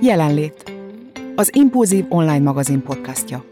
Jelenlét. Az Impulzív online magazin podcastja.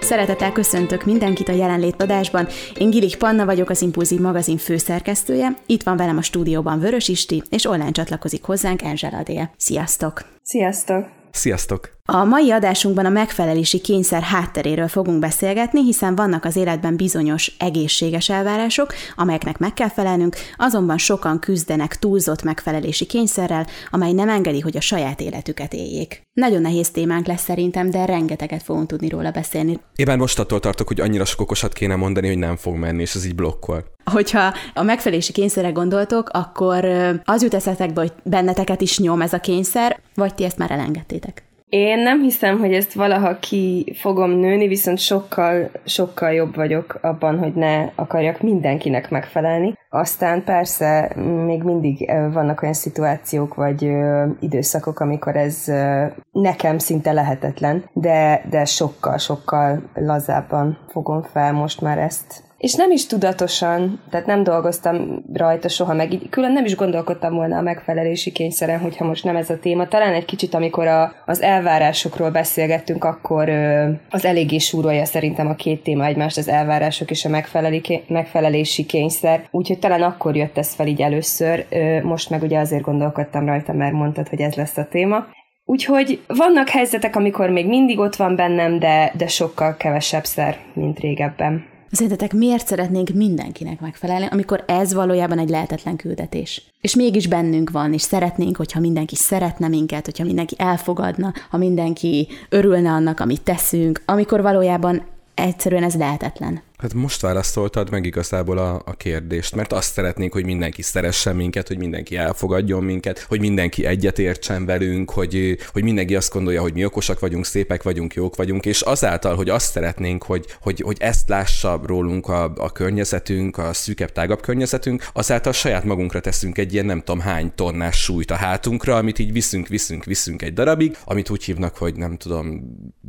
Szeretettel köszöntök mindenkit a jelenlét adásban. Én Gilik Panna vagyok, az Impulzív magazin főszerkesztője. Itt van velem a stúdióban Vörös Isti, és online csatlakozik hozzánk Angela Dél. Sziasztok! Sziasztok! Sziasztok! A mai adásunkban a megfelelési kényszer hátteréről fogunk beszélgetni, hiszen vannak az életben bizonyos egészséges elvárások, amelyeknek meg kell felelnünk, azonban sokan küzdenek túlzott megfelelési kényszerrel, amely nem engedi, hogy a saját életüket éljék. Nagyon nehéz témánk lesz szerintem, de rengeteget fogunk tudni róla beszélni. Én már most attól tartok, hogy annyira sok okosat kéne mondani, hogy nem fog menni, és ez így blokkol. Hogyha a megfelelési kényszerre gondoltok, akkor az jut eszetekbe, hogy benneteket is nyom ez a kényszer, vagy ti ezt már elengedtétek? Én nem hiszem, hogy ezt valaha ki fogom nőni, viszont sokkal, sokkal jobb vagyok abban, hogy ne akarjak mindenkinek megfelelni. Aztán persze még mindig vannak olyan szituációk vagy időszakok, amikor ez nekem szinte lehetetlen, de, de sokkal, sokkal lazábban fogom fel most már ezt és nem is tudatosan, tehát nem dolgoztam rajta soha, meg így külön nem is gondolkodtam volna a megfelelési kényszeren, hogyha most nem ez a téma. Talán egy kicsit, amikor a, az elvárásokról beszélgettünk, akkor ö, az eléggé súrolja szerintem a két téma egymást, az elvárások és a megfelelési kényszer. Úgyhogy talán akkor jött ez fel így először, ö, most meg ugye azért gondolkodtam rajta, mert mondtad, hogy ez lesz a téma. Úgyhogy vannak helyzetek, amikor még mindig ott van bennem, de, de sokkal kevesebb szer, mint régebben. Szerintetek miért szeretnénk mindenkinek megfelelni, amikor ez valójában egy lehetetlen küldetés? És mégis bennünk van, és szeretnénk, hogyha mindenki szeretne minket, hogyha mindenki elfogadna, ha mindenki örülne annak, amit teszünk, amikor valójában egyszerűen ez lehetetlen. Hát most válaszoltad meg igazából a, a kérdést, mert azt szeretnénk, hogy mindenki szeressen minket, hogy mindenki elfogadjon minket, hogy mindenki egyetértsen velünk, hogy, hogy mindenki azt gondolja, hogy mi okosak vagyunk, szépek vagyunk, jók vagyunk, és azáltal, hogy azt szeretnénk, hogy, hogy, hogy ezt lássa rólunk a, a környezetünk, a szűkebb, tágabb környezetünk, azáltal saját magunkra teszünk egy ilyen nem tudom hány tonnás súlyt a hátunkra, amit így viszünk, viszünk, viszünk egy darabig, amit úgy hívnak, hogy nem tudom,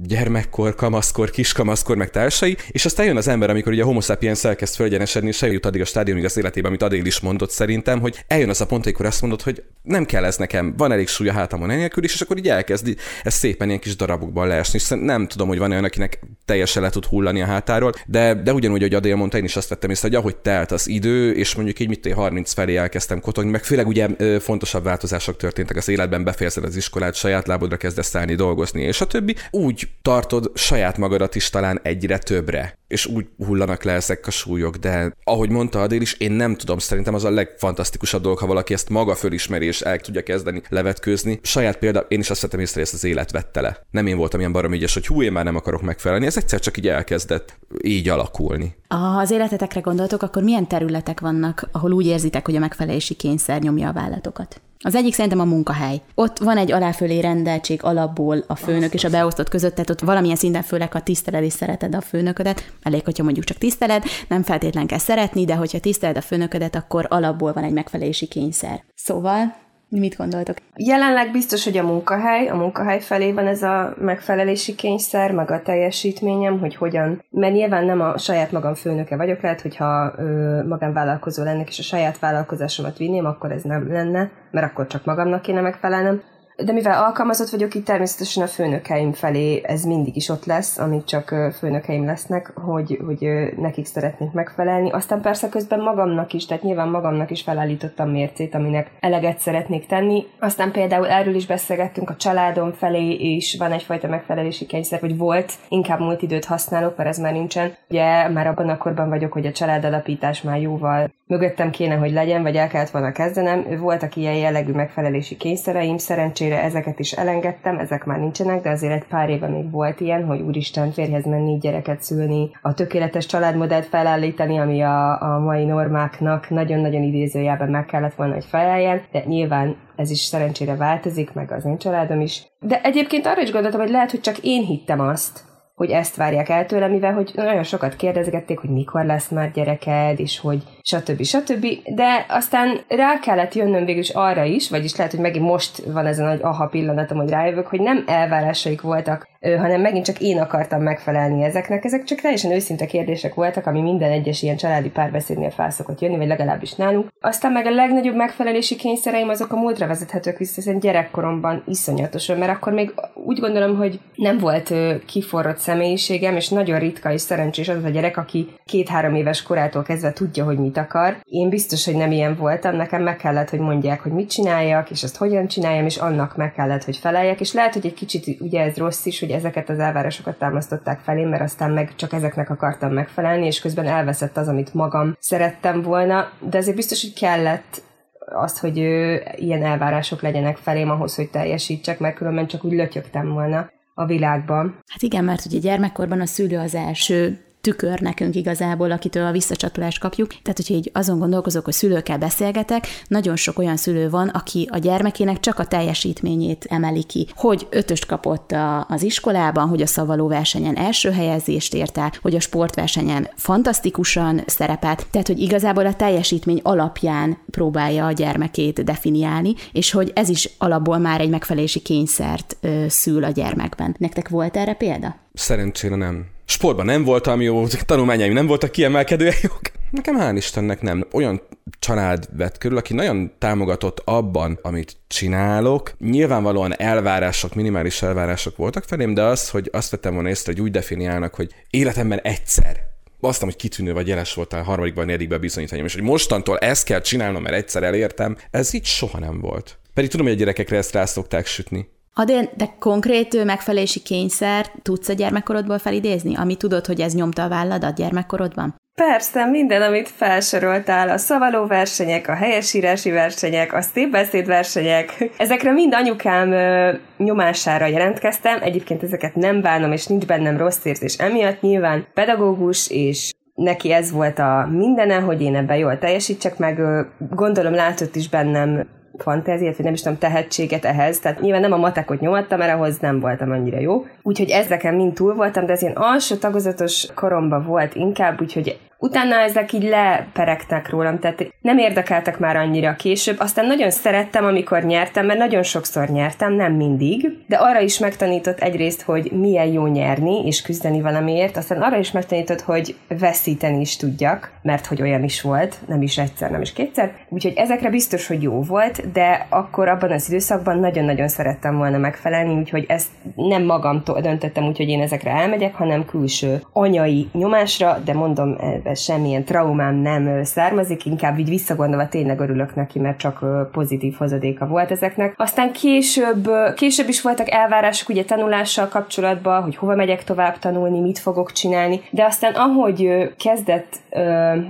gyermekkor, kamaszkor, kiskamaszkor, meg társai, és aztán jön az ember, amikor ugye a homo sapiens elkezd fölegyenesedni, és eljut addig a stádiumig az életében, amit Adél is mondott szerintem, hogy eljön az a pont, amikor azt mondod, hogy nem kell ez nekem, van elég súlya hátamon enélkül is, és akkor így elkezdi ez szépen ilyen kis darabokban leesni, és nem tudom, hogy van olyan, akinek teljesen le tud hullani a hátáról, de, de ugyanúgy, hogy Adél mondta, én is azt vettem észre, hogy ahogy telt az idő, és mondjuk így mit 30 felé elkezdtem kotogni, meg főleg ugye fontosabb változások történtek az életben, befejezed az iskolát, saját lábodra kezdesz állni, dolgozni, és a többi. Úgy tartod saját magadat is talán egyre többre és úgy hullanak le ezek a súlyok, de ahogy mondta Adél is, én nem tudom, szerintem az a legfantasztikusabb dolog, ha valaki ezt maga fölismeri és el tudja kezdeni levetkőzni. Saját példa, én is azt vettem észre, hogy ezt az élet vette le. Nem én voltam ilyen barom ügyes, hogy hú, én már nem akarok megfelelni, ez egyszer csak így elkezdett így alakulni. Ha az életetekre gondoltok, akkor milyen területek vannak, ahol úgy érzitek, hogy a megfelelési kényszer nyomja a vállatokat? Az egyik szerintem a munkahely. Ott van egy aláfölé rendeltség alapból a főnök és a beosztott között, tehát ott valamilyen szinten főleg, ha tiszteled és szereted a főnöködet, elég, hogyha mondjuk csak tiszteled, nem feltétlen kell szeretni, de hogyha tiszteled a főnöködet, akkor alapból van egy megfelelési kényszer. Szóval Mit gondoltok? Jelenleg biztos, hogy a munkahely, a munkahely felé van ez a megfelelési kényszer, meg a teljesítményem, hogy hogyan, mert nyilván nem a saját magam főnöke vagyok, lehet, hogyha ö, magánvállalkozó lennék, és a saját vállalkozásomat vinném, akkor ez nem lenne, mert akkor csak magamnak kéne megfelelnem, de mivel alkalmazott vagyok, itt természetesen a főnökeim felé ez mindig is ott lesz, amíg csak főnökeim lesznek, hogy, hogy nekik szeretnék megfelelni. Aztán persze közben magamnak is, tehát nyilván magamnak is felállítottam mércét, aminek eleget szeretnék tenni. Aztán például erről is beszélgettünk a családom felé, és van egyfajta megfelelési kényszer, hogy volt, inkább múlt időt használok, mert ez már nincsen. Ugye már abban a korban vagyok, hogy a családalapítás már jóval mögöttem kéne, hogy legyen, vagy el kellett volna kezdenem. Voltak ilyen jellegű megfelelési kényszereim, szerencsére ezeket is elengedtem, ezek már nincsenek, de azért egy pár éve még volt ilyen, hogy úristen férhez menni, gyereket szülni, a tökéletes családmodellt felállítani, ami a, a mai normáknak nagyon-nagyon idézőjelben meg kellett volna, hogy feleljen, de nyilván ez is szerencsére változik, meg az én családom is. De egyébként arra is gondoltam, hogy lehet, hogy csak én hittem azt, hogy ezt várják el tőle, mivel hogy nagyon sokat kérdezgették, hogy mikor lesz már gyereked, és hogy stb. stb. De aztán rá kellett jönnöm végül is arra is, vagyis lehet, hogy megint most van ez a nagy aha pillanatom, hogy rájövök, hogy nem elvárásaik voltak hanem megint csak én akartam megfelelni ezeknek. Ezek csak teljesen őszinte kérdések voltak, ami minden egyes ilyen családi párbeszédnél felszokott jönni, vagy legalábbis nálunk. Aztán meg a legnagyobb megfelelési kényszereim azok a múltra vezethetők vissza, hiszen gyerekkoromban iszonyatosan, mert akkor még úgy gondolom, hogy nem volt kiforrott személyiségem, és nagyon ritka és szerencsés az a gyerek, aki két-három éves korától kezdve tudja, hogy mit akar. Én biztos, hogy nem ilyen voltam, nekem meg kellett, hogy mondják, hogy mit csináljak, és azt hogyan csináljam, és annak meg kellett, hogy feleljek, és lehet, hogy egy kicsit ugye ez rossz is, hogy ezeket az elvárásokat támasztották felém, mert aztán meg csak ezeknek akartam megfelelni, és közben elveszett az, amit magam szerettem volna, de azért biztos, hogy kellett azt, hogy ő, ilyen elvárások legyenek felém ahhoz, hogy teljesítsek, mert különben csak úgy lötyögtem volna a világban. Hát igen, mert ugye gyermekkorban a szülő az első tükör nekünk igazából, akitől a visszacsatolást kapjuk. Tehát, hogyha így azon gondolkozok, hogy szülőkkel beszélgetek, nagyon sok olyan szülő van, aki a gyermekének csak a teljesítményét emeli ki. Hogy ötöst kapott a, az iskolában, hogy a szavaló versenyen első helyezést ért el, hogy a sportversenyen fantasztikusan szerepelt. Tehát, hogy igazából a teljesítmény alapján próbálja a gyermekét definiálni, és hogy ez is alapból már egy megfelelési kényszert ö, szül a gyermekben. Nektek volt erre példa? Szerencsére nem. Sportban nem voltam jó, tanulmányaim nem voltak kiemelkedően jók. Nekem hál' Istennek nem. Olyan család vett körül, aki nagyon támogatott abban, amit csinálok. Nyilvánvalóan elvárások, minimális elvárások voltak felém, de az, hogy azt vettem volna észre, hogy úgy definiálnak, hogy életemben egyszer azt hogy kitűnő vagy jeles voltál harmadikban, negyedikben bizonyítványom, és hogy mostantól ezt kell csinálnom, mert egyszer elértem, ez így soha nem volt. Pedig tudom, hogy a gyerekekre ezt rá szokták sütni. Adén, de konkrét megfelelési kényszer tudsz a gyermekkorodból felidézni, ami tudod, hogy ez nyomta a válladat gyermekkorodban? Persze, minden, amit felsoroltál, a szavaló versenyek, a helyesírási versenyek, a szépbeszéd versenyek, ezekre mind anyukám ö, nyomására jelentkeztem, egyébként ezeket nem bánom, és nincs bennem rossz érzés emiatt, nyilván pedagógus és neki ez volt a mindene, hogy én ebben jól teljesítsek, meg. Gondolom látott is bennem fantáziát, vagy nem is tudom, tehetséget ehhez. Tehát nyilván nem a matekot nyomattam, mert ahhoz nem voltam annyira jó. Úgyhogy ezeken mind túl voltam, de az ilyen alsó tagozatos koromban volt inkább, úgyhogy Utána ezek így leperegtek rólam, tehát nem érdekeltek már annyira később. Aztán nagyon szerettem, amikor nyertem, mert nagyon sokszor nyertem, nem mindig, de arra is megtanított egyrészt, hogy milyen jó nyerni és küzdeni valamiért, aztán arra is megtanított, hogy veszíteni is tudjak, mert hogy olyan is volt, nem is egyszer, nem is kétszer. Úgyhogy ezekre biztos, hogy jó volt, de akkor abban az időszakban nagyon-nagyon szerettem volna megfelelni, úgyhogy ezt nem magamtól döntöttem, úgyhogy én ezekre elmegyek, hanem külső anyai nyomásra, de mondom, semmilyen traumám nem származik, inkább így visszagondolva tényleg örülök neki, mert csak pozitív hozadéka volt ezeknek. Aztán később, később is voltak elvárások ugye tanulással kapcsolatban, hogy hova megyek tovább tanulni, mit fogok csinálni, de aztán ahogy kezdett,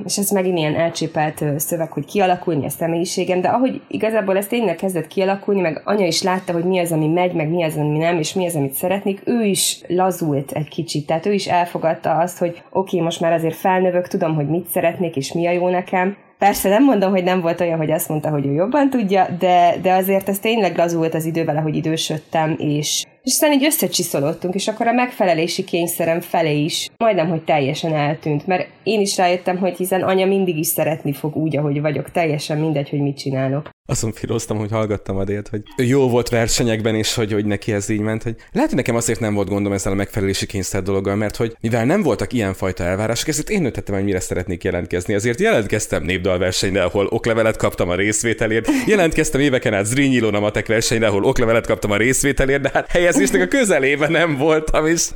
és ez megint ilyen elcsépelt szöveg, hogy kialakulni a személyiségem, de ahogy igazából ez tényleg kezdett kialakulni, meg anya is látta, hogy mi az, ami megy, meg mi az, ami nem, és mi az, amit szeretnék, ő is lazult egy kicsit, tehát ő is elfogadta azt, hogy oké, okay, most már azért felnövök, tudom, hogy mit szeretnék, és mi a jó nekem. Persze nem mondom, hogy nem volt olyan, hogy azt mondta, hogy ő jobban tudja, de, de azért ez tényleg lazult az idővel, ahogy idősödtem, és és aztán így összecsiszolódtunk, és akkor a megfelelési kényszerem felé is majdnem, hogy teljesen eltűnt, mert én is rájöttem, hogy hiszen anya mindig is szeretni fog úgy, ahogy vagyok, teljesen mindegy, hogy mit csinálok. Azon filóztam, hogy hallgattam a délt, hogy jó volt versenyekben, és hogy, hogy neki ez így ment, hogy lehet, hogy nekem azért nem volt gondom ezzel a megfelelési kényszer dologgal, mert hogy mivel nem voltak ilyenfajta elvárások, ezért én nőttem, hogy mire szeretnék jelentkezni. Azért jelentkeztem népdalversenyre, ahol oklevelet kaptam a részvételért, jelentkeztem éveken át Zrínyi a matek versenyre, ahol oklevelet kaptam a részvételért, de hát helyez helyezésnek a közelében nem voltam, és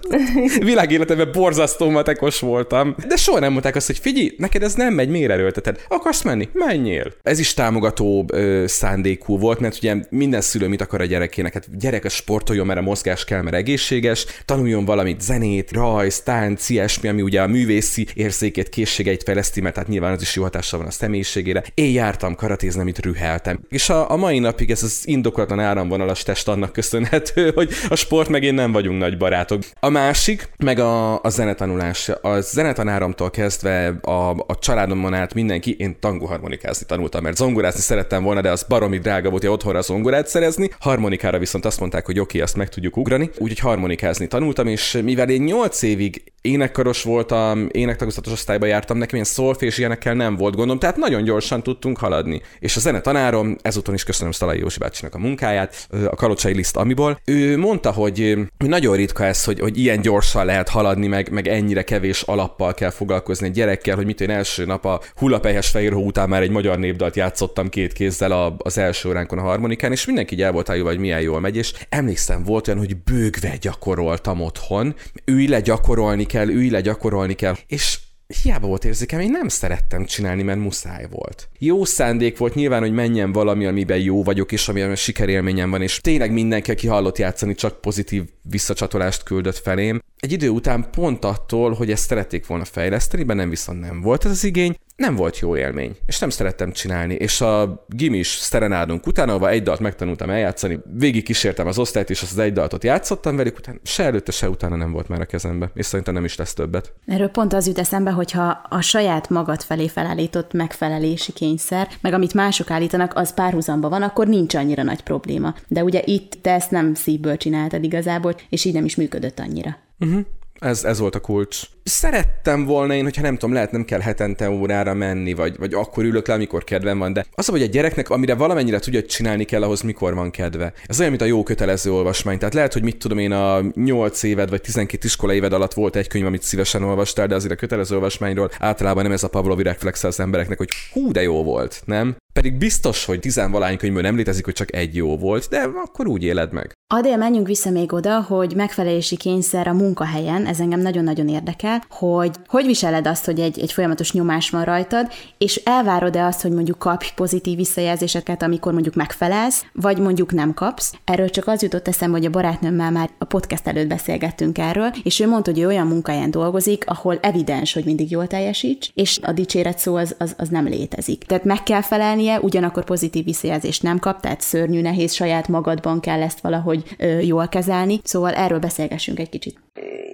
világéletemben borzasztó matekos voltam. De soha nem mondták azt, hogy figyelj, neked ez nem megy, miért erőlteted? Akarsz menni? Menjél. Ez is támogató szándékú volt, mert ugye minden szülő mit akar a gyerekének? Hát gyerek a sportoljon, mert a mozgás kell, mert egészséges, tanuljon valamit, zenét, rajz, tánc, ilyesmi, ami ugye a művészi érzékét, készségeit fejleszti, mert hát nyilván az is jó hatással van a személyiségére. Én jártam karatézni, amit rüheltem. És a, a mai napig ez az indokolatlan áramvonalas test annak köszönhető, hogy a sport én nem vagyunk nagy barátok. A másik, meg a, a zenetanulás. A zenetanáromtól kezdve kezdve a, a családomon át mindenki, én tangóharmonikázni tanultam, mert zongorázni szerettem volna, de az baromi drága volt, hogy otthonra zongorát szerezni. Harmonikára viszont azt mondták, hogy oké, okay, azt meg tudjuk ugrani, úgyhogy harmonikázni tanultam, és mivel én 8 évig énekkaros voltam, énektagozatos osztályba jártam, nekem ilyen szolfés ilyenekkel nem volt gondom, tehát nagyon gyorsan tudtunk haladni. És a zenetanárom, ezúton is köszönöm Szalai Józsi bácsinak a munkáját, a kalocsai liszt amiból, ő mondta, hogy, nagyon ritka ez, hogy, hogy ilyen gyorsan lehet haladni, meg, meg ennyire kevés alappal kell foglalkozni egy gyerekkel, hogy mit én első nap a hullapelyhes fehér után már egy magyar népdalt játszottam két kézzel a, az első óránkon a harmonikán, és mindenki így el volt hogy milyen jól megy, és emlékszem, volt olyan, hogy bőgve gyakoroltam otthon, ülj le gyakorolni kell, ülj le gyakorolni kell, és hiába volt érzékem, én nem szerettem csinálni, mert muszáj volt. Jó szándék volt nyilván, hogy menjen valami, amiben jó vagyok, és amiben sikerélményem van, és tényleg mindenki, aki hallott játszani, csak pozitív visszacsatolást küldött felém. Egy idő után pont attól, hogy ezt szerették volna fejleszteni, bennem viszont nem volt ez az igény, nem volt jó élmény, és nem szerettem csinálni, és a gimis szerenádunk utána, ahol egy dalt megtanultam eljátszani, végig kísértem az osztályt, és az egy daltot játszottam velük, utána se előtte, se utána nem volt már a kezembe, és szerintem nem is lesz többet. Erről pont az jut eszembe, hogyha a saját magad felé felállított megfelelési kényszer, meg amit mások állítanak, az párhuzamba van, akkor nincs annyira nagy probléma. De ugye itt te ezt nem szívből csináltad igazából, és így nem is működött annyira. Uh-huh. Ez, ez volt a kulcs. Szerettem volna én, hogyha nem tudom, lehet nem kell hetente órára menni, vagy, vagy akkor ülök le, amikor kedvem van, de az, hogy egy gyereknek, amire valamennyire tudja, csinálni kell, ahhoz mikor van kedve. Ez olyan, mint a jó kötelező olvasmány. Tehát lehet, hogy mit tudom én, a 8 éved vagy 12 iskola éved alatt volt egy könyv, amit szívesen olvastál, de azért a kötelező olvasmányról általában nem ez a Pavlovi reflex az embereknek, hogy hú, de jó volt, nem? Pedig biztos, hogy tizenvalány könyvből nem létezik, hogy csak egy jó volt, de akkor úgy éled meg. Adél, menjünk vissza még oda, hogy megfelelési kényszer a munkahelyen, ez engem nagyon-nagyon érdekel, hogy hogy viseled azt, hogy egy, egy folyamatos nyomás van rajtad, és elvárod-e azt, hogy mondjuk kapj pozitív visszajelzéseket, amikor mondjuk megfelelsz, vagy mondjuk nem kapsz. Erről csak az jutott eszembe, hogy a barátnőmmel már a podcast előtt beszélgettünk erről, és ő mondta, hogy ő olyan munkáján dolgozik, ahol evidens, hogy mindig jól teljesíts, és a dicséret szó az, az, az nem létezik. Tehát meg kell felelnie, ugyanakkor pozitív visszajelzést nem kap, tehát szörnyű nehéz saját magadban kell ezt valahogy ö, jól kezelni. Szóval erről beszélgessünk egy kicsit.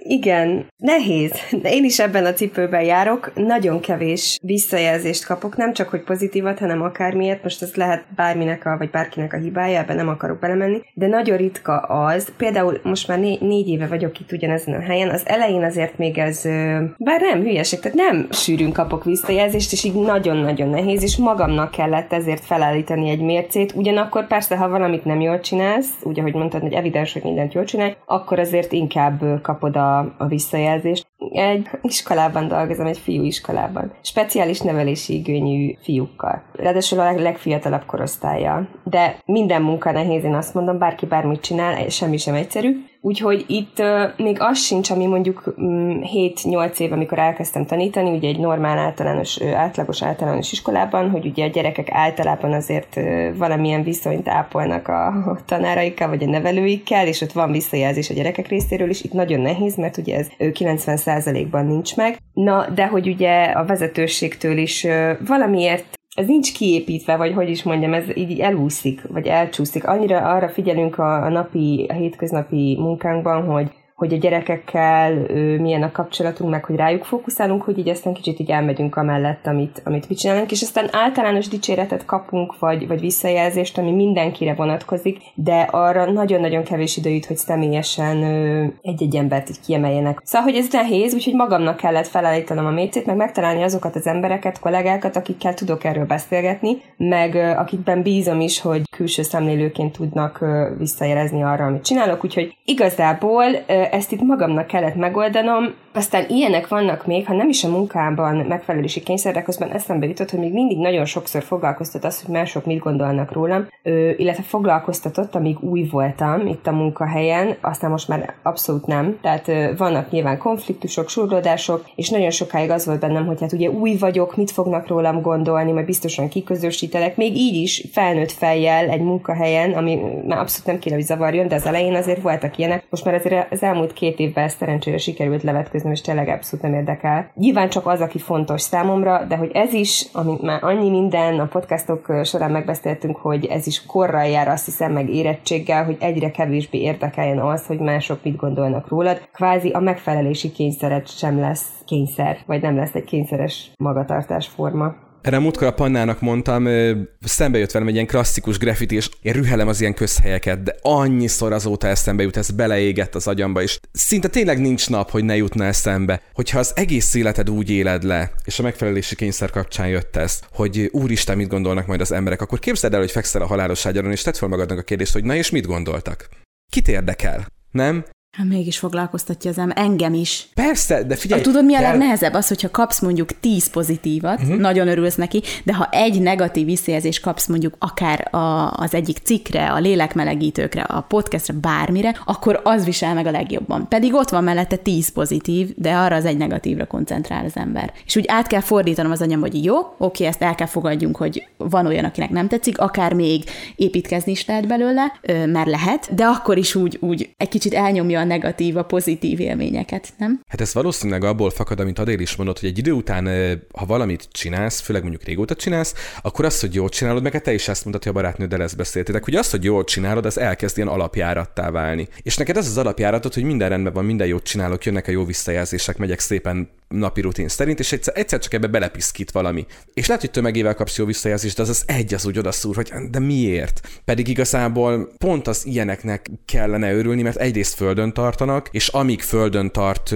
Igen, nehéz. Én is ebben a cipőben járok. Nagyon kevés visszajelzést kapok, nem csak, hogy pozitívat, hanem akármiért. Most ez lehet bárminek a, vagy bárkinek a hibája, ebben nem akarok belemenni. De nagyon ritka az, például most már né- négy éve vagyok itt ugyanezen a helyen, az elején azért még ez, bár nem hülyeség, tehát nem sűrűn kapok visszajelzést, és így nagyon-nagyon nehéz, és magamnak kellett ezért felállítani egy mércét. Ugyanakkor persze, ha valamit nem jól csinálsz, úgy, ahogy mondtad, hogy evidens, hogy mindent jól csinálj, akkor azért inkább kapod a a, visszajelzést. Egy iskolában dolgozom, egy fiú iskolában. Speciális nevelési igényű fiúkkal. Ráadásul a legfiatalabb korosztálya. De minden munka nehéz, én azt mondom, bárki bármit csinál, semmi sem egyszerű. Úgyhogy itt uh, még az sincs, ami mondjuk um, 7-8 év, amikor elkezdtem tanítani, ugye egy normál általános, átlagos általános iskolában, hogy ugye a gyerekek általában azért uh, valamilyen viszonyt ápolnak a, a tanáraikkal, vagy a nevelőikkel, és ott van visszajelzés a gyerekek részéről is. Itt nagyon nehéz, mert ugye ez 90%-ban nincs meg. Na, de hogy ugye a vezetőségtől is valamiért ez nincs kiépítve, vagy hogy is mondjam, ez így elúszik, vagy elcsúszik. Annyira arra figyelünk a, a napi, a hétköznapi munkánkban, hogy hogy a gyerekekkel milyen a kapcsolatunk, meg hogy rájuk fókuszálunk, hogy így aztán kicsit így elmegyünk amellett, amit, amit mi csinálunk, és aztán általános dicséretet kapunk, vagy, vagy visszajelzést, ami mindenkire vonatkozik, de arra nagyon-nagyon kevés idő jut, hogy személyesen egy-egy embert így kiemeljenek. Szóval, hogy ez nehéz, úgyhogy magamnak kellett felállítanom a mécét, meg megtalálni azokat az embereket, kollégákat, akikkel tudok erről beszélgetni, meg akikben bízom is, hogy külső szemlélőként tudnak visszajelezni arra, amit csinálok, úgyhogy igazából ezt itt magamnak kellett megoldanom, aztán ilyenek vannak még, ha nem is a munkában megfelelési kényszerre, közben eszembe jutott, hogy még mindig nagyon sokszor foglalkoztat az, hogy mások mit gondolnak rólam, ö, illetve foglalkoztatott, amíg új voltam itt a munkahelyen, aztán most már abszolút nem. Tehát ö, vannak nyilván konfliktusok, surlódások, és nagyon sokáig az volt bennem, hogy hát ugye új vagyok, mit fognak rólam gondolni, majd biztosan kiközösítelek, még így is felnőtt fejjel egy munkahelyen, ami már abszolút nem kéne, hogy zavarjon, de az elején azért voltak ilyenek. Most már azért az elmúlt két évben ezt szerencsére sikerült levetközni beszélgetni, és tényleg abszolút nem érdekel. Nyilván csak az, aki fontos számomra, de hogy ez is, amit már annyi minden a podcastok során megbeszéltünk, hogy ez is korral jár, azt hiszem, meg érettséggel, hogy egyre kevésbé érdekeljen az, hogy mások mit gondolnak rólad. Kvázi a megfelelési kényszeret sem lesz kényszer, vagy nem lesz egy kényszeres magatartásforma. Erre múltkor a Pannának mondtam, szembe jött velem egy ilyen klasszikus graffiti, és én rühelem az ilyen közhelyeket, de annyiszor azóta eszembe jut, ez beleégett az agyamba, és szinte tényleg nincs nap, hogy ne jutna eszembe, hogyha az egész életed úgy éled le, és a megfelelési kényszer kapcsán jött ez, hogy úristen, mit gondolnak majd az emberek, akkor képzeld el, hogy fekszel a halálos ágyaron, és tedd fel magadnak a kérdést, hogy na és mit gondoltak? Kit érdekel? Nem? Hát mégis foglalkoztatja az ember, engem is. Persze, de figyelj. A, tudod, mi a kell... legnehezebb? Az, hogyha kapsz mondjuk 10 pozitívat, uh-huh. nagyon örülsz neki, de ha egy negatív visszajelzést kapsz mondjuk akár a, az egyik cikkre, a lélekmelegítőkre, a podcastre, bármire, akkor az visel meg a legjobban. Pedig ott van mellette 10 pozitív, de arra az egy negatívra koncentrál az ember. És úgy át kell fordítanom az anyam, hogy jó, oké, ezt el kell fogadjunk, hogy van olyan, akinek nem tetszik, akár még építkezni is lehet belőle, mert lehet, de akkor is úgy, úgy egy kicsit elnyomja negatív, a pozitív élményeket, nem? Hát ez valószínűleg abból fakad, amit Adél is mondott, hogy egy idő után, ha valamit csinálsz, főleg mondjuk régóta csinálsz, akkor azt, hogy jól csinálod, meg hát te is ezt mondtad, hogy a barátnőddel ezt beszéltétek, hogy azt, hogy jól csinálod, az elkezd ilyen alapjárattá válni. És neked ez az alapjáratot, hogy minden rendben van, minden jót csinálok, jönnek a jó visszajelzések, megyek szépen napi rutin szerint, és egyszer, egyszer csak ebbe belepiszkít valami. És lehet, hogy tömegével kapsz jó visszajelzést, de az az egy az úgy odaszúr, hogy de miért? Pedig igazából pont az ilyeneknek kellene örülni, mert egyrészt földön tartanak, és amíg földön tart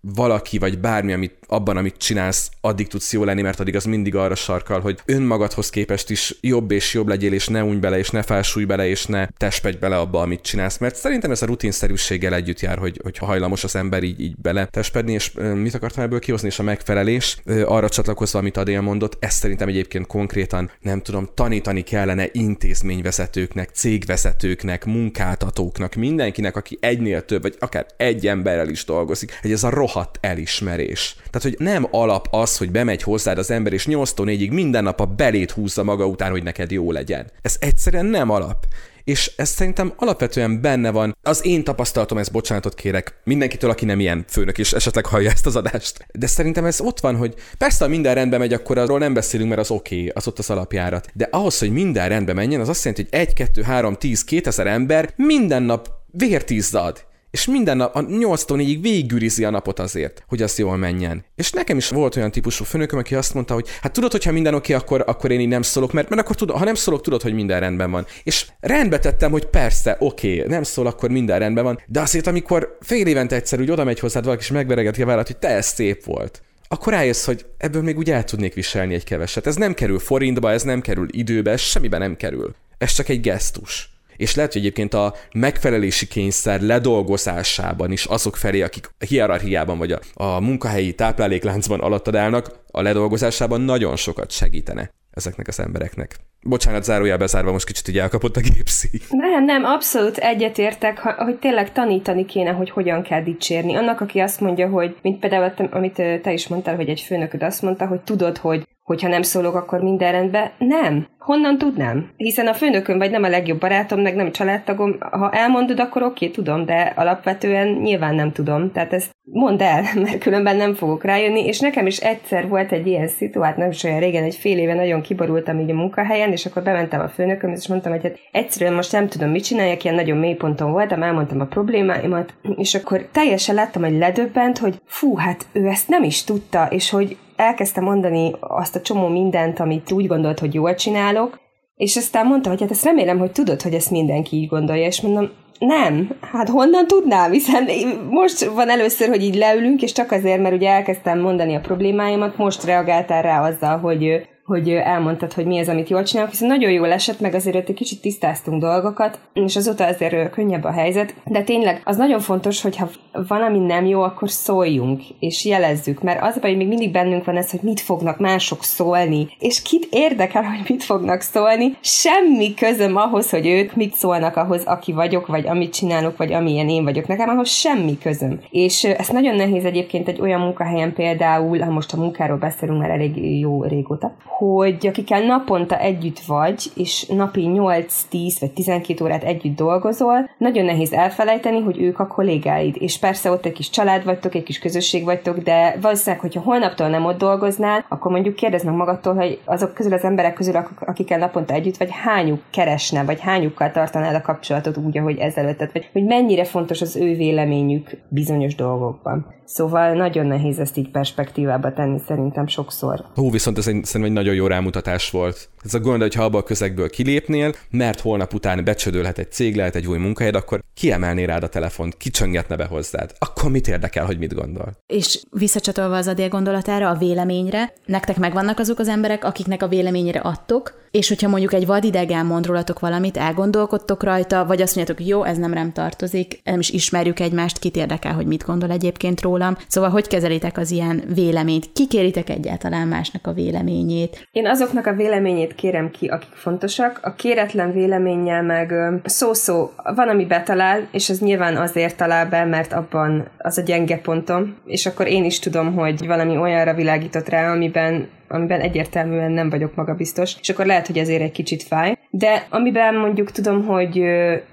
valaki, vagy bármi, amit abban, amit csinálsz, addig tudsz jó lenni, mert addig az mindig arra sarkal, hogy önmagadhoz képest is jobb és jobb legyél, és ne unj bele, és ne felsúlj bele, és ne tespedj bele abba, amit csinálsz. Mert szerintem ez a rutinszerűséggel együtt jár, hogy, hogy hajlamos az ember így, így bele tespedni, és mit akartam ebből kihozni, és a megfelelés, arra csatlakozva, amit Adél mondott, ezt szerintem egyébként konkrétan, nem tudom, tanítani kellene intézményvezetőknek, cégvezetőknek, munkáltatóknak, mindenkinek, aki egynél több, vagy akár egy emberrel is dolgozik, hogy ez a rohadt elismerés. Tehát, hogy nem alap az, hogy bemegy hozzád az ember, és 8 4 minden nap a belét húzza maga után, hogy neked jó legyen. Ez egyszerűen nem alap és ez szerintem alapvetően benne van. Az én tapasztalatom, ez bocsánatot kérek mindenkitől, aki nem ilyen főnök, és esetleg hallja ezt az adást. De szerintem ez ott van, hogy persze, ha minden rendben megy, akkor arról nem beszélünk, mert az oké, okay, az ott az alapjárat. De ahhoz, hogy minden rendben menjen, az azt jelenti, hogy 1, 2, 3, 10, 2000 ember minden nap vértizzad, és minden nap, a 8-tól 4-ig végigűrizi a napot azért, hogy az jól menjen. És nekem is volt olyan típusú főnököm, aki azt mondta, hogy hát tudod, hogyha minden oké, okay, akkor, akkor én így nem szólok, mert, mert akkor tudod, ha nem szólok, tudod, hogy minden rendben van. És rendbe tettem, hogy persze, oké, okay, nem szól, akkor minden rendben van, de azért, amikor fél évente egyszer úgy oda megy hozzád valaki, és megveregeti a vállat, hogy te ez szép volt akkor rájössz, hogy ebből még úgy el tudnék viselni egy keveset. Ez nem kerül forintba, ez nem kerül időbe, ez semmiben nem kerül. Ez csak egy gesztus és lehet, hogy egyébként a megfelelési kényszer ledolgozásában is azok felé, akik a hierarchiában vagy a, a munkahelyi táplálékláncban alattad állnak, a ledolgozásában nagyon sokat segítene ezeknek az embereknek. Bocsánat, zárójelbe zárva most kicsit így elkapott a gépszi. Nem, nem, abszolút egyetértek, hogy tényleg tanítani kéne, hogy hogyan kell dicsérni. Annak, aki azt mondja, hogy, mint például, amit te is mondtál, hogy egy főnököd azt mondta, hogy tudod, hogy hogyha nem szólok, akkor minden rendben. Nem. Honnan tudnám? Hiszen a főnököm vagy nem a legjobb barátom, meg nem a családtagom. Ha elmondod, akkor oké, tudom, de alapvetően nyilván nem tudom. Tehát ezt mondd el, mert különben nem fogok rájönni. És nekem is egyszer volt egy ilyen szituát, nem is olyan régen, egy fél éve nagyon kiborultam így a munkahelyen, és akkor bementem a főnököm, és mondtam, hogy hát egyszerűen most nem tudom, mit csináljak, ilyen nagyon mély ponton voltam, elmondtam a problémáimat, és akkor teljesen láttam, hogy ledöbbent, hogy fú, hát ő ezt nem is tudta, és hogy elkezdte mondani azt a csomó mindent, amit úgy gondolt, hogy jól csinálok, és aztán mondta, hogy hát ezt remélem, hogy tudod, hogy ezt mindenki így gondolja, és mondom, nem, hát honnan tudnám, hiszen most van először, hogy így leülünk, és csak azért, mert ugye elkezdtem mondani a problémáimat, most reagáltál rá azzal, hogy hogy elmondtad, hogy mi az, amit jól csinálok, hiszen nagyon jól esett, meg azért egy kicsit tisztáztunk dolgokat, és azóta azért könnyebb a helyzet, de tényleg az nagyon fontos, hogy ha valami nem jó, akkor szóljunk, és jelezzük, mert az hogy még mindig bennünk van ez, hogy mit fognak mások szólni, és kit érdekel, hogy mit fognak szólni, semmi közöm ahhoz, hogy ők mit szólnak ahhoz, aki vagyok, vagy amit csinálok, vagy amilyen én vagyok. Nekem ahhoz semmi közöm. És ez nagyon nehéz egyébként egy olyan munkahelyen például, ha most a munkáról beszélünk már elég jó régóta, hogy akikkel naponta együtt vagy, és napi 8-10 vagy 12 órát együtt dolgozol, nagyon nehéz elfelejteni, hogy ők a kollégáid. És persze ott egy kis család vagytok, egy kis közösség vagytok, de valószínűleg, hogyha holnaptól nem ott dolgoznál, akkor mondjuk kérdezd meg magadtól, hogy azok közül az emberek közül, akikkel naponta együtt vagy, hányuk keresne, vagy hányukkal tartanád a kapcsolatot úgy, ahogy ezelőttet, vagy hogy mennyire fontos az ő véleményük bizonyos dolgokban. Szóval nagyon nehéz ezt így perspektívába tenni szerintem sokszor. Hú, viszont ez egy, szerintem egy nagyon jó rámutatás volt. Ez a gond, hogy ha abba a közegből kilépnél, mert holnap után becsődölhet egy cég, lehet egy új munkahelyed, akkor kiemelné rád a telefont, kicsöngetne be hozzád. Akkor mit érdekel, hogy mit gondol? És visszacsatolva az Adél gondolatára, a véleményre, nektek megvannak azok az emberek, akiknek a véleményére adtok, és hogyha mondjuk egy vadidegen mond rólatok valamit, elgondolkodtok rajta, vagy azt mondjátok, jó, ez nem rám tartozik, nem is ismerjük egymást, kit érdekel, hogy mit gondol egyébként rólam. Szóval hogy kezelitek az ilyen véleményt? Kikéritek egyáltalán másnak a véleményét? Én azoknak a véleményét kérem ki, akik fontosak. A kéretlen véleménnyel meg szó-szó, van, ami betalál, és ez nyilván azért talál be, mert abban az a gyenge pontom, és akkor én is tudom, hogy valami olyanra világított rá, amiben amiben egyértelműen nem vagyok magabiztos, és akkor lehet, hogy ezért egy kicsit fáj. De amiben mondjuk tudom, hogy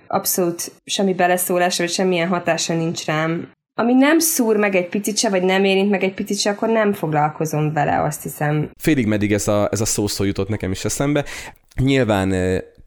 abszolút semmi beleszólása, vagy semmilyen hatása nincs rám, ami nem szúr meg egy picit se, vagy nem érint meg egy picit se, akkor nem foglalkozom vele, azt hiszem. Félig meddig ez a, ez a szószó jutott nekem is eszembe. Nyilván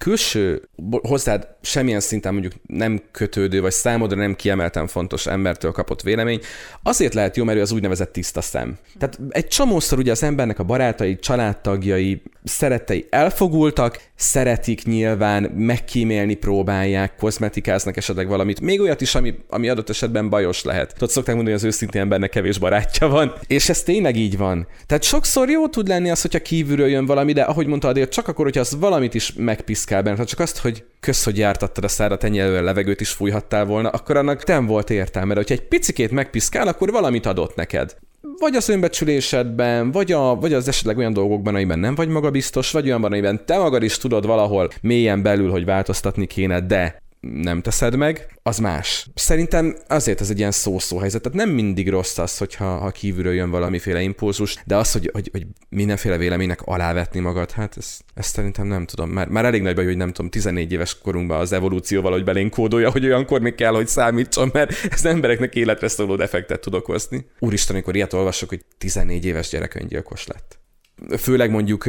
külső, hozzád semmilyen szinten mondjuk nem kötődő, vagy számodra nem kiemelten fontos embertől kapott vélemény, azért lehet jó, mert ő az úgynevezett tiszta szem. Tehát egy csomószor ugye az embernek a barátai, családtagjai, szerettei elfogultak, szeretik nyilván, megkímélni próbálják, kozmetikáznak esetleg valamit, még olyat is, ami, ami adott esetben bajos lehet. Tudod, szokták mondani, hogy az őszintén embernek kevés barátja van, és ez tényleg így van. Tehát sokszor jó tud lenni az, hogyha kívülről jön valami, de ahogy mondta Adél, csak akkor, hogyha az valamit is megpiszkál benne, csak azt, hogy kösz, hogy jártattad a szárat, ennyi a levegőt is fújhattál volna, akkor annak nem volt értelme, hogyha egy picikét megpiszkál, akkor valamit adott neked. Vagy az önbecsülésedben, vagy, a, vagy az esetleg olyan dolgokban, amiben nem vagy magabiztos, vagy olyanban, amiben te magad is tudod valahol mélyen belül, hogy változtatni kéne, de nem teszed meg, az más. Szerintem azért ez egy ilyen szó-szó helyzet. Tehát nem mindig rossz az, hogyha ha kívülről jön valamiféle impulzus, de az, hogy, hogy, hogy mindenféle véleménynek alávetni magad, hát ezt, ezt szerintem nem tudom. Már, már elég nagy baj, hogy nem tudom, 14 éves korunkban az evolúció valahogy belénk kódolja, hogy olyankor még kell, hogy számítson, mert ez embereknek életre szóló defektet tud okozni. Úristen, amikor ilyet olvasok, hogy 14 éves gyerek öngyilkos lett főleg mondjuk,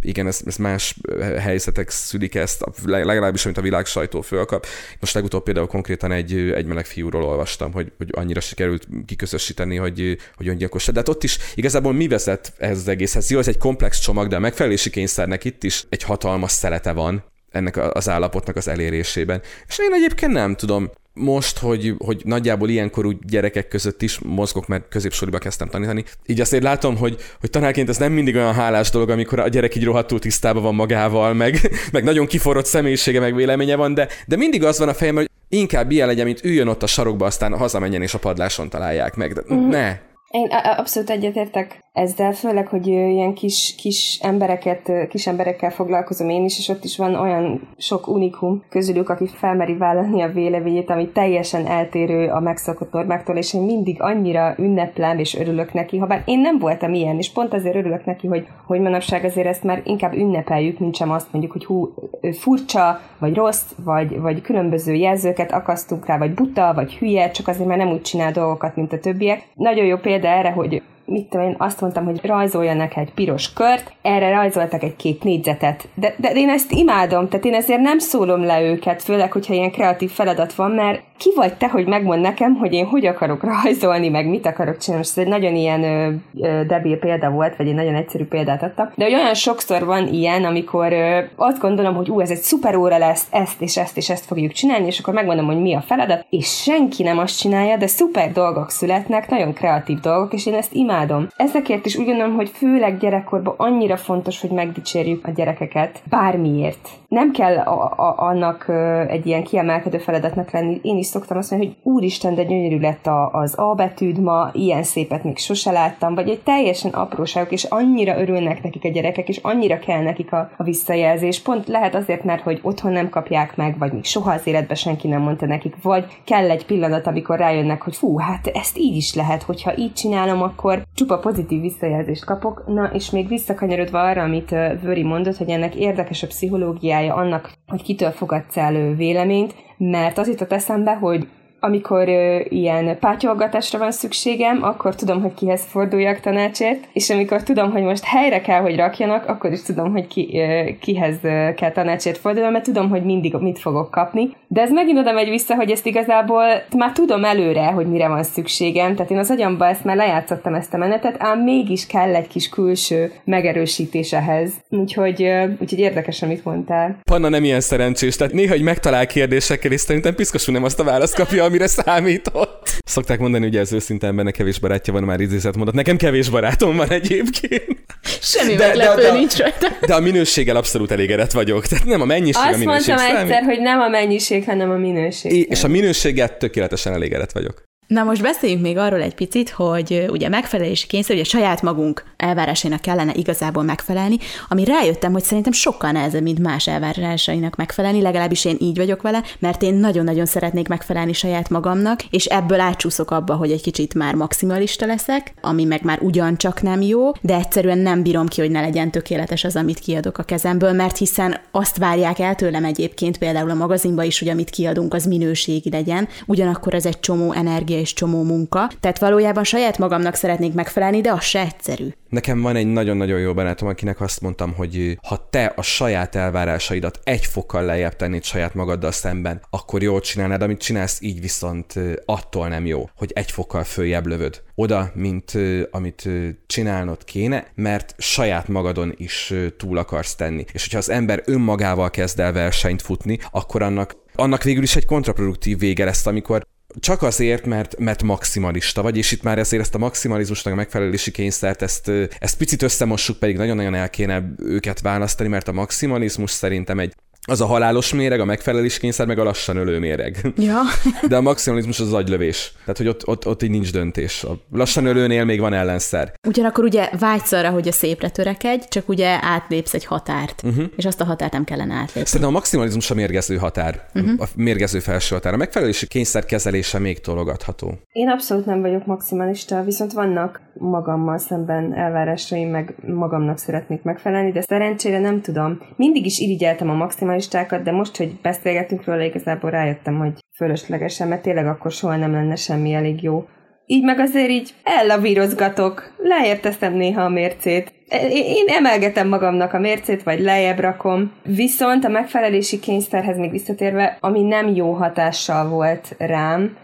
igen, ez, ez más helyzetek szülik ezt, legalábbis, amit a világ sajtó fölkap. Most legutóbb például konkrétan egy, egy meleg fiúról olvastam, hogy, hogy annyira sikerült kiközösíteni, hogy, hogy öngyilkos. De hát ott is igazából mi vezet ehhez az egészhez? Jó, ez egy komplex csomag, de a megfelelési kényszernek itt is egy hatalmas szelete van ennek az állapotnak az elérésében. És én egyébként nem tudom, most, hogy, hogy nagyjából ilyenkorú gyerekek között is mozgok, mert középsoriba kezdtem tanítani. Így azért látom, hogy, hogy tanárként ez nem mindig olyan hálás dolog, amikor a gyerek így rohadtul tisztában van magával, meg, meg nagyon kiforrott személyisége, meg véleménye van, de, de mindig az van a fejemben, hogy inkább ilyen legyen, mint üljön ott a sarokba, aztán hazamenjen és a padláson találják meg. De mm. ne, én abszolút egyetértek ezzel, főleg, hogy ilyen kis, kis embereket, kis emberekkel foglalkozom én is, és ott is van olyan sok unikum közülük, aki felmeri vállalni a véleményét, ami teljesen eltérő a megszokott normáktól, és én mindig annyira ünneplem és örülök neki, ha bár én nem voltam ilyen, és pont azért örülök neki, hogy, hogy manapság azért ezt már inkább ünnepeljük, mint sem azt mondjuk, hogy hú, furcsa, vagy rossz, vagy, vagy különböző jelzőket akasztunk rá, vagy buta, vagy hülye, csak azért már nem úgy csinál dolgokat, mint a többiek. Nagyon jó példa erre, hogy mit tudom én, azt mondtam, hogy rajzoljanak egy piros kört, erre rajzoltak egy két négyzetet. De, de én ezt imádom, tehát én ezért nem szólom le őket, főleg, hogyha ilyen kreatív feladat van, mert ki vagy te, hogy megmond nekem, hogy én hogy akarok rajzolni, meg mit akarok csinálni. Ez egy nagyon ilyen ö, ö, debil példa volt, vagy egy nagyon egyszerű példát adtam. De hogy olyan sokszor van ilyen, amikor ö, azt gondolom, hogy ú, ez egy szuper óra lesz, ezt és ezt és ezt fogjuk csinálni, és akkor megmondom, hogy mi a feladat, és senki nem azt csinálja, de szuper dolgok születnek, nagyon kreatív dolgok, és én ezt imádom. Ezekért is úgy gondolom, hogy főleg gyerekkorban annyira fontos, hogy megdicsérjük a gyerekeket bármiért. Nem kell a, a, annak egy ilyen kiemelkedő feladatnak lenni. Én is szoktam azt mondani, hogy úristen, de gyönyörű lett a, az A betűd ma, ilyen szépet még sose láttam, vagy egy teljesen apróságok, és annyira örülnek nekik a gyerekek, és annyira kell nekik a, a visszajelzés. Pont lehet azért, mert hogy otthon nem kapják meg, vagy még soha az életben senki nem mondta nekik, vagy kell egy pillanat, amikor rájönnek, hogy fú, hát ezt így is lehet, hogyha így csinálom, akkor, csupa pozitív visszajelzést kapok. Na, és még visszakanyarodva arra, amit Vöri mondott, hogy ennek érdekes a pszichológiája annak, hogy kitől fogadsz el véleményt, mert az jutott eszembe, hogy amikor ö, ilyen pátyolgatásra van szükségem, akkor tudom, hogy kihez forduljak tanácsért, és amikor tudom, hogy most helyre kell, hogy rakjanak, akkor is tudom, hogy ki, ö, kihez ö, kell tanácsért fordulnom, mert tudom, hogy mindig mit fogok kapni. De ez megint oda megy vissza, hogy ezt igazából már tudom előre, hogy mire van szükségem, tehát én az agyamba ezt már lejátszottam ezt a menetet, ám mégis kell egy kis külső megerősítés ehhez. Úgyhogy, ö, úgyhogy érdekes, amit mondtál. Panna nem ilyen szerencsés, tehát néha, hogy megtalál kérdésekkel, és szerintem piszkosul nem azt a választ kapja, amire számított. Szokták mondani, hogy ez őszinte embernek kevés barátja van, már idézet mondat. Nekem kevés barátom van egyébként. Semmi de, meglepő de, de, nincs rajta. De a minőséggel abszolút elégedett vagyok. Tehát nem a mennyiség, Azt a minőség mondtam számít. egyszer, hogy nem a mennyiség, hanem a minőség. É, és a minőséggel tökéletesen elégedett vagyok. Na most beszéljünk még arról egy picit, hogy ugye megfelelési kényszer, ugye saját magunk elvárásainak kellene igazából megfelelni, ami rájöttem, hogy szerintem sokkal nehezebb, mint más elvárásainak megfelelni, legalábbis én így vagyok vele, mert én nagyon-nagyon szeretnék megfelelni saját magamnak, és ebből átsúszok abba, hogy egy kicsit már maximalista leszek, ami meg már ugyancsak nem jó, de egyszerűen nem bírom ki, hogy ne legyen tökéletes az, amit kiadok a kezemből, mert hiszen azt várják el tőlem egyébként például a magazinba is, hogy amit kiadunk, az minőségi legyen, ugyanakkor ez egy csomó energia és csomó munka. Tehát valójában saját magamnak szeretnék megfelelni, de az se egyszerű. Nekem van egy nagyon-nagyon jó barátom, akinek azt mondtam, hogy ha te a saját elvárásaidat egy fokkal lejjebb tennéd saját magaddal szemben, akkor jól csinálnád, amit csinálsz, így viszont attól nem jó, hogy egy fokkal följebb lövöd. Oda, mint amit csinálnod kéne, mert saját magadon is túl akarsz tenni. És hogyha az ember önmagával kezd el versenyt futni, akkor annak annak végül is egy kontraproduktív vége lesz, amikor csak azért, mert, mert maximalista vagy, és itt már ezért ezt a maximalizmusnak a megfelelési kényszert, ezt, ezt picit összemossuk, pedig nagyon-nagyon el kéne őket választani, mert a maximalizmus szerintem egy az a halálos méreg, a megfelelés kényszer, meg a lassan ölő méreg. Ja. De a maximalizmus az, az agylövés. Tehát, hogy ott, ott, ott így nincs döntés. A lassan ölőnél még van ellenszer. Ugyanakkor ugye vágysz arra, hogy a szépre törekedj, csak ugye átlépsz egy határt, uh-huh. és azt a határt nem kellene átlépni. Szerintem a maximalizmus a mérgező határ, uh-huh. a mérgező felső határ. A megfelelési kényszer kezelése még tologatható. Én abszolút nem vagyok maximalista, viszont vannak magammal szemben elvárásaim, meg magamnak szeretnék megfelelni, de szerencsére nem tudom. Mindig is irigyeltem a maximalistákat, de most, hogy beszélgetünk róla, igazából rájöttem, hogy fölöslegesen, mert tényleg akkor soha nem lenne semmi elég jó. Így meg azért így ellavírozgatok, lejjebb teszem néha a mércét. Én emelgetem magamnak a mércét, vagy lejjebb rakom. Viszont a megfelelési kényszerhez még visszatérve, ami nem jó hatással volt rám,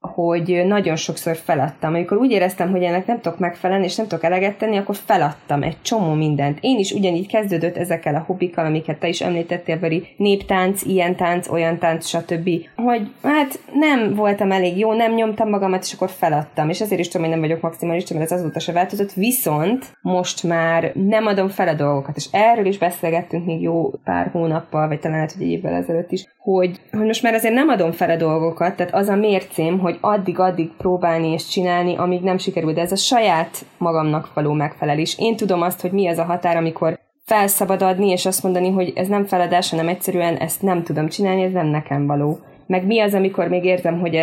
hogy nagyon sokszor feladtam. Amikor úgy éreztem, hogy ennek nem tudok megfelelni, és nem tudok eleget tenni, akkor feladtam egy csomó mindent. Én is ugyanígy kezdődött ezekkel a hobbikkal, amiket te is említettél, Bari, néptánc, ilyen tánc, olyan tánc, stb. Hogy hát nem voltam elég jó, nem nyomtam magamat, és akkor feladtam. És ezért is tudom, hogy nem vagyok maximalista, mert ez azóta se változott. Viszont most már nem adom fel a dolgokat. És erről is beszélgettünk még jó pár hónappal, vagy talán lehet, hogy egy évvel ezelőtt is, hogy, hogy most már azért nem adom fel a dolgokat, tehát az a mércém, hogy addig-addig próbálni és csinálni, amíg nem sikerül, de ez a saját magamnak való megfelelés. Én tudom azt, hogy mi az a határ, amikor felszabad adni, és azt mondani, hogy ez nem feladás, hanem egyszerűen ezt nem tudom csinálni, ez nem nekem való. Meg mi az, amikor még érzem, hogy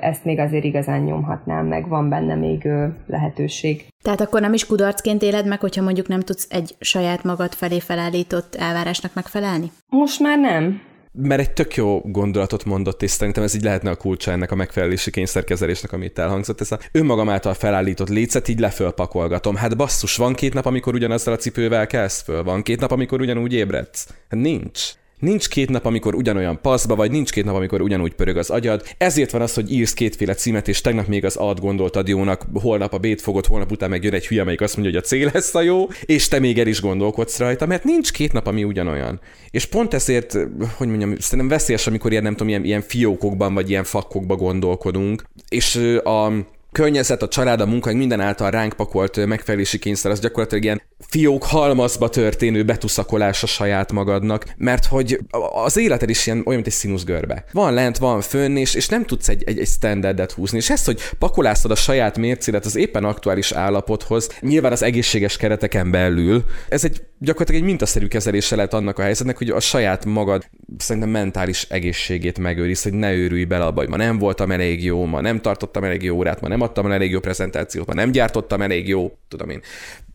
ezt még azért igazán nyomhatnám, meg van benne még lehetőség. Tehát akkor nem is kudarcként éled meg, hogyha mondjuk nem tudsz egy saját magad felé felállított elvárásnak megfelelni? Most már nem mert egy tök jó gondolatot mondott, és szerintem ez így lehetne a kulcsa ennek a megfelelési kényszerkezelésnek, amit elhangzott. Ez a önmagam által felállított lécet így lefölpakolgatom. Hát basszus, van két nap, amikor ugyanazzal a cipővel kelsz föl, van két nap, amikor ugyanúgy ébredsz. Hát nincs. Nincs két nap, amikor ugyanolyan paszba vagy, nincs két nap, amikor ugyanúgy pörög az agyad. Ezért van az, hogy írsz kétféle címet, és tegnap még az ad gondoltad jónak, holnap a bét fogod, holnap után meg jön egy hülye, amelyik azt mondja, hogy a cél lesz a jó, és te még el is gondolkodsz rajta, mert nincs két nap, ami ugyanolyan. És pont ezért, hogy mondjam, szerintem veszélyes, amikor ilyen, nem tudom, ilyen, ilyen fiókokban vagy ilyen fakkokban gondolkodunk, és a környezet, a család, a munka, minden által ránk pakolt megfelelési kényszer, az gyakorlatilag ilyen fiók halmazba történő betuszakolás a saját magadnak, mert hogy az életed is ilyen olyan, mint egy színuszgörbe. Van lent, van fönn, és, és nem tudsz egy, egy, egy standardet húzni. És ezt, hogy pakolászod a saját mércédet az éppen aktuális állapothoz, nyilván az egészséges kereteken belül, ez egy gyakorlatilag egy mintaszerű kezelése lehet annak a helyzetnek, hogy a saját magad szerintem mentális egészségét megőriz, hogy ne őrülj bele abba, hogy ma nem voltam elég jó, ma nem tartottam elég jó órát, ma nem adtam elég jó prezentációt, ma nem gyártottam elég jó, tudom én,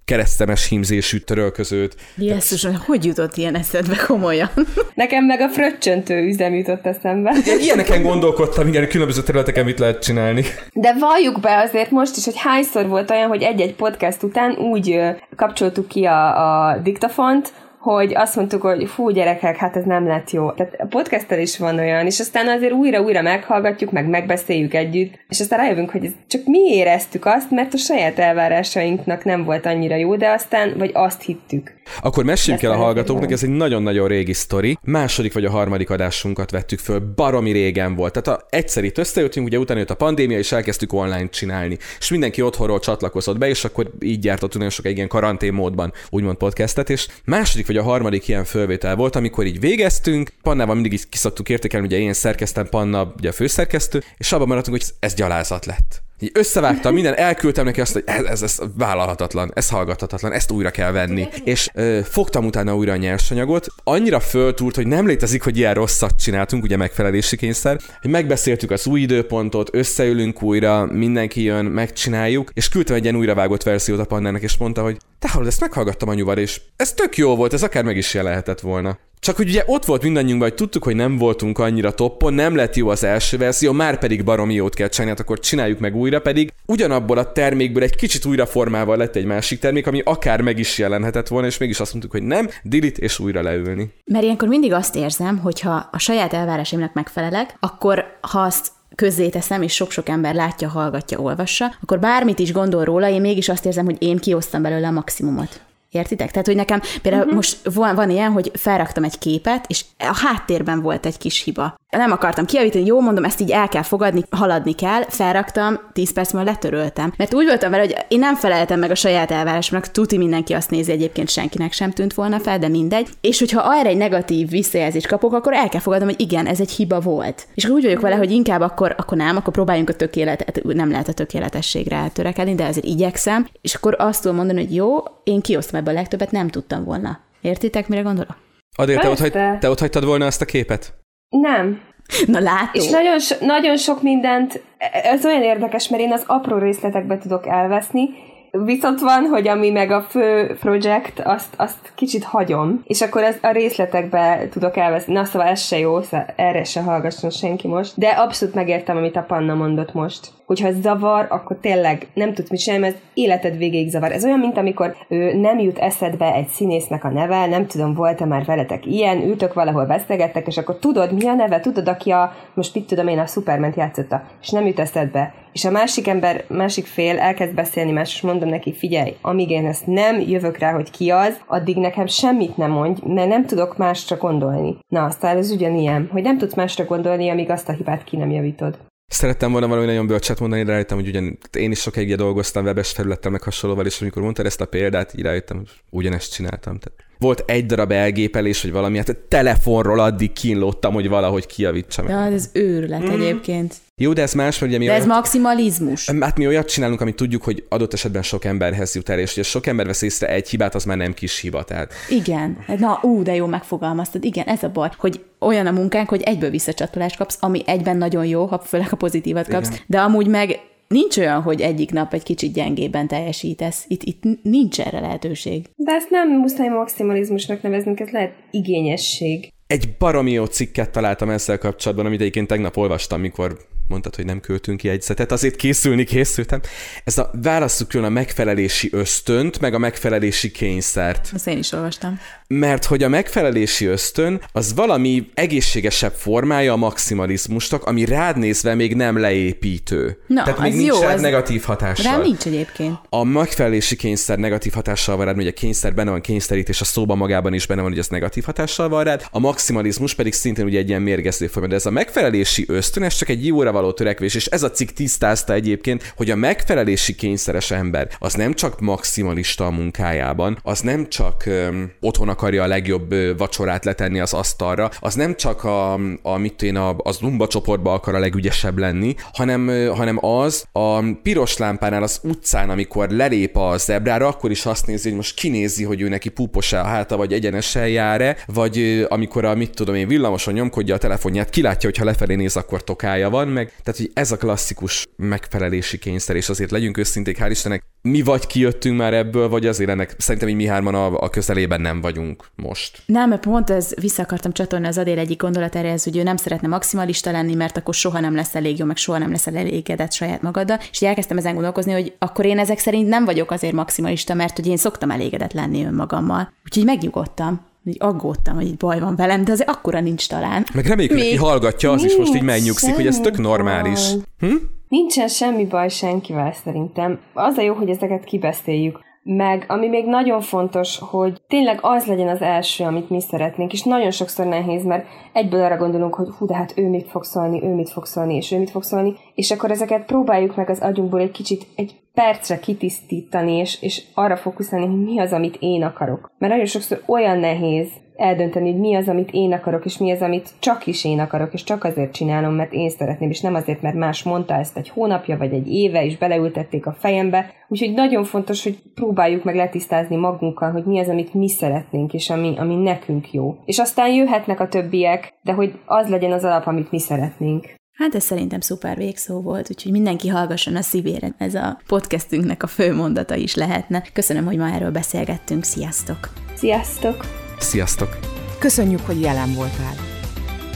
keresztemes hímzésű törölközőt. Jézus, hogy jutott ilyen eszedbe komolyan? Nekem meg a fröccsöntő üzem jutott eszembe. Ilyeneken gondolkodtam, igen, különböző területeken mit lehet csinálni. De valljuk be azért most is, hogy hányszor volt olyan, hogy egy-egy podcast után úgy kapcsoltuk ki a, a diktafont, hogy azt mondtuk, hogy fú, gyerekek, hát ez nem lett jó. Tehát a podcasttel is van olyan, és aztán azért újra-újra meghallgatjuk, meg megbeszéljük együtt, és aztán rájövünk, hogy ez csak mi éreztük azt, mert a saját elvárásainknak nem volt annyira jó, de aztán, vagy azt hittük. Akkor meséljünk el a hallgatóknak, ez egy nagyon-nagyon régi sztori. Második vagy a harmadik adásunkat vettük föl, baromi régen volt. Tehát a egyszer itt összejöttünk, ugye utána jött a pandémia, és elkezdtük online csinálni. És mindenki otthonról csatlakozott be, és akkor így gyártott nagyon sok egy ilyen karantén módban, úgymond podcastet, és második vagy a harmadik ilyen fölvétel volt, amikor így végeztünk, Pannával mindig is kiszoktuk értékelni, ugye én szerkeztem, Panna ugye a főszerkesztő, és abban maradtunk, hogy ez gyalázat lett. Így összevágtam minden, elküldtem neki azt, hogy ez, ez, ez vállalhatatlan, ez hallgathatatlan, ezt újra kell venni. És ö, fogtam utána újra a nyersanyagot, annyira föltúrt, hogy nem létezik, hogy ilyen rosszat csináltunk, ugye megfelelési kényszer, hogy megbeszéltük az új időpontot, összeülünk újra, mindenki jön, megcsináljuk, és küldtem egy ilyen újravágott verziót a pannának, és mondta, hogy te hallod, ezt meghallgattam anyuval, és ez tök jó volt, ez akár meg is jelenhetett volna. Csak hogy ugye ott volt mindannyiunkban, hogy tudtuk, hogy nem voltunk annyira toppon, nem lett jó az első verzió, már pedig baromi jót kell csinálni, hát akkor csináljuk meg újra, pedig ugyanabból a termékből egy kicsit újra formával lett egy másik termék, ami akár meg is jelenhetett volna, és mégis azt mondtuk, hogy nem, delete és újra leülni. Mert ilyenkor mindig azt érzem, hogy ha a saját elvárásaimnak megfelelek, akkor ha azt közzéteszem, és sok-sok ember látja, hallgatja, olvassa, akkor bármit is gondol róla, én mégis azt érzem, hogy én kiosztam belőle a maximumot. Értitek? Tehát, hogy nekem például uh-huh. most van, van ilyen, hogy felraktam egy képet, és a háttérben volt egy kis hiba. Nem akartam kiavítani, jó mondom, ezt így el kell fogadni, haladni kell, felraktam, 10 perc múlva letöröltem. Mert úgy voltam vele, hogy én nem feleltem meg a saját elvárásomnak, tuti mindenki azt nézi, egyébként senkinek sem tűnt volna fel, de mindegy. És hogyha arra egy negatív visszajelzést kapok, akkor el kell fogadnom, hogy igen, ez egy hiba volt. És úgy vagyok vele, hogy inkább akkor, akkor nem, akkor próbáljunk a tökéletet, nem lehet a tökéletességre törekedni, de azért igyekszem, és akkor azt tudom mondani, hogy jó, én kiosztom ebből a legtöbbet, nem tudtam volna. Értitek, mire gondolok? Adél, te ott, hagy, te ott hagytad volna ezt a képet? Nem. Na látod. És nagyon, so, nagyon sok mindent, ez olyan érdekes, mert én az apró részletekbe tudok elveszni, Viszont van, hogy ami meg a fő projekt, azt, azt kicsit hagyom, és akkor ez a részletekbe tudok elveszni. Na szóval ez se jó, szóval erre se hallgasson senki most. De abszolút megértem, amit a Panna mondott most hogyha ez zavar, akkor tényleg nem tudsz mit csinálni, mert életed végéig zavar. Ez olyan, mint amikor ő, nem jut eszedbe egy színésznek a neve, nem tudom, volt-e már veletek ilyen, ültök valahol beszélgettek, és akkor tudod, mi a neve, tudod, aki a, most mit tudom én, a Superman játszotta, és nem jut eszedbe. És a másik ember, másik fél elkezd beszélni más, és mondom neki, figyelj, amíg én ezt nem jövök rá, hogy ki az, addig nekem semmit nem mondj, mert nem tudok másra gondolni. Na, aztán ez ugyanilyen, hogy nem tudsz másra gondolni, amíg azt a hibát ki nem javítod. Szerettem volna valami nagyon bölcset mondani, de rájöttem, hogy ugyan, én is sokáig dolgoztam webes felülettel meg hasonlóval, és amikor mondtad ezt a példát, így rájöttem, hogy ugyanezt csináltam. Tehát volt egy darab elgépelés, vagy valami, hát telefonról addig kínlottam, hogy valahogy kiavítsam. Ja, ez őrület mm. egyébként. Jó, de ez más, ugye mi De ez olyat, maximalizmus. Hát mi olyat csinálunk, amit tudjuk, hogy adott esetben sok emberhez jut el, és hogy sok ember vesz észre egy hibát, az már nem kis hiba. Tehát... Igen. Na, ú, de jó megfogalmaztad. Igen, ez a baj, hogy olyan a munkánk, hogy egyből visszacsatolást kapsz, ami egyben nagyon jó, ha főleg a pozitívat kapsz, Igen. de amúgy meg nincs olyan, hogy egyik nap egy kicsit gyengében teljesítesz. Itt, itt nincs erre lehetőség. De ezt nem muszáj maximalizmusnak neveznünk, ez lehet igényesség. Egy baromi jó cikket találtam ezzel kapcsolatban, amit egyébként tegnap olvastam, mikor mondtad, hogy nem költünk ki jegyzetet, azért készülni készültem. Ez a válasszuk külön a megfelelési ösztönt, meg a megfelelési kényszert. Ezt én is olvastam. Mert hogy a megfelelési ösztön az valami egészségesebb formája a maximalizmusnak, ami rád nézve még nem leépítő. Na, Tehát még nincs jó, rád negatív hatással. Rám nincs egyébként. A megfelelési kényszer negatív hatással van rád, ugye a kényszer benne van kényszerítés, a szóban magában is benne van, hogy ez negatív hatással van rád, a maximalizmus pedig szintén ugye egy ilyen mérgező forma. De ez a megfelelési ösztön, ez csak egy jóra való törekvés, és ez a cikk tisztázta egyébként, hogy a megfelelési kényszeres ember az nem csak maximalista a munkájában, az nem csak öm, otthon akarja a legjobb ö, vacsorát letenni az asztalra, az nem csak a, a mit én a, az zumba csoportba akar a legügyesebb lenni, hanem, ö, hanem az a piros lámpánál az utcán, amikor lelép a zebrára, akkor is azt nézi, hogy most kinézi, hogy ő neki púpos a háta, vagy egyenesen jár-e, vagy ö, amikor a mit tudom én villamoson nyomkodja a telefonját, kilátja, hogy ha lefelé néz, akkor tokája van, meg tehát, hogy ez a klasszikus megfelelési kényszer, és azért legyünk őszinték, hál' Istennek, mi vagy kijöttünk már ebből, vagy azért ennek szerintem így mi hárman a, a közelében nem vagyunk most. Nem, mert pont ez vissza akartam csatolni az Adél egyik gondolatára, hogy ő nem szeretne maximalista lenni, mert akkor soha nem lesz elég jó, meg soha nem lesz elégedett saját magaddal. És elkezdtem ezen gondolkozni, hogy akkor én ezek szerint nem vagyok azért maximalista, mert hogy én szoktam elégedett lenni önmagammal. Úgyhogy megnyugodtam így aggódtam, hogy itt baj van velem, de azért akkora nincs talán. Meg reméljük, hogy aki hallgatja, az is most így megnyugszik, hogy ez tök normális. Hm? Nincsen semmi baj senkivel szerintem. Az a jó, hogy ezeket kibeszéljük. Meg ami még nagyon fontos, hogy tényleg az legyen az első, amit mi szeretnénk, és nagyon sokszor nehéz, mert egyből arra gondolunk, hogy hú, de hát ő mit fog szólni, ő mit fog szólni, és ő mit fog szólni, és akkor ezeket próbáljuk meg az agyunkból egy kicsit, egy percre kitisztítani, és, és arra fókuszálni, hogy mi az, amit én akarok. Mert nagyon sokszor olyan nehéz eldönteni, hogy mi az, amit én akarok, és mi az, amit csak is én akarok, és csak azért csinálom, mert én szeretném, és nem azért, mert más mondta ezt egy hónapja, vagy egy éve, és beleültették a fejembe. Úgyhogy nagyon fontos, hogy próbáljuk meg letisztázni magunkkal, hogy mi az, amit mi szeretnénk, és ami, ami nekünk jó. És aztán jöhetnek a többiek, de hogy az legyen az alap, amit mi szeretnénk. Hát ez szerintem szuper végszó volt, úgyhogy mindenki hallgasson a szívére. Ez a podcastünknek a fő mondata is lehetne. Köszönöm, hogy ma erről beszélgettünk. Sziasztok! Sziasztok! Sziasztok! Köszönjük, hogy jelen voltál.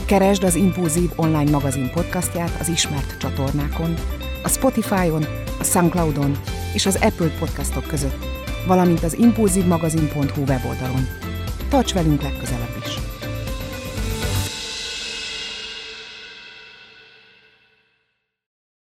Keresd az Impulzív online magazin podcastját az ismert csatornákon, a Spotify-on, a Soundcloud-on és az Apple podcastok között, valamint az impulzívmagazin.hu weboldalon. Tarts velünk legközelebb is!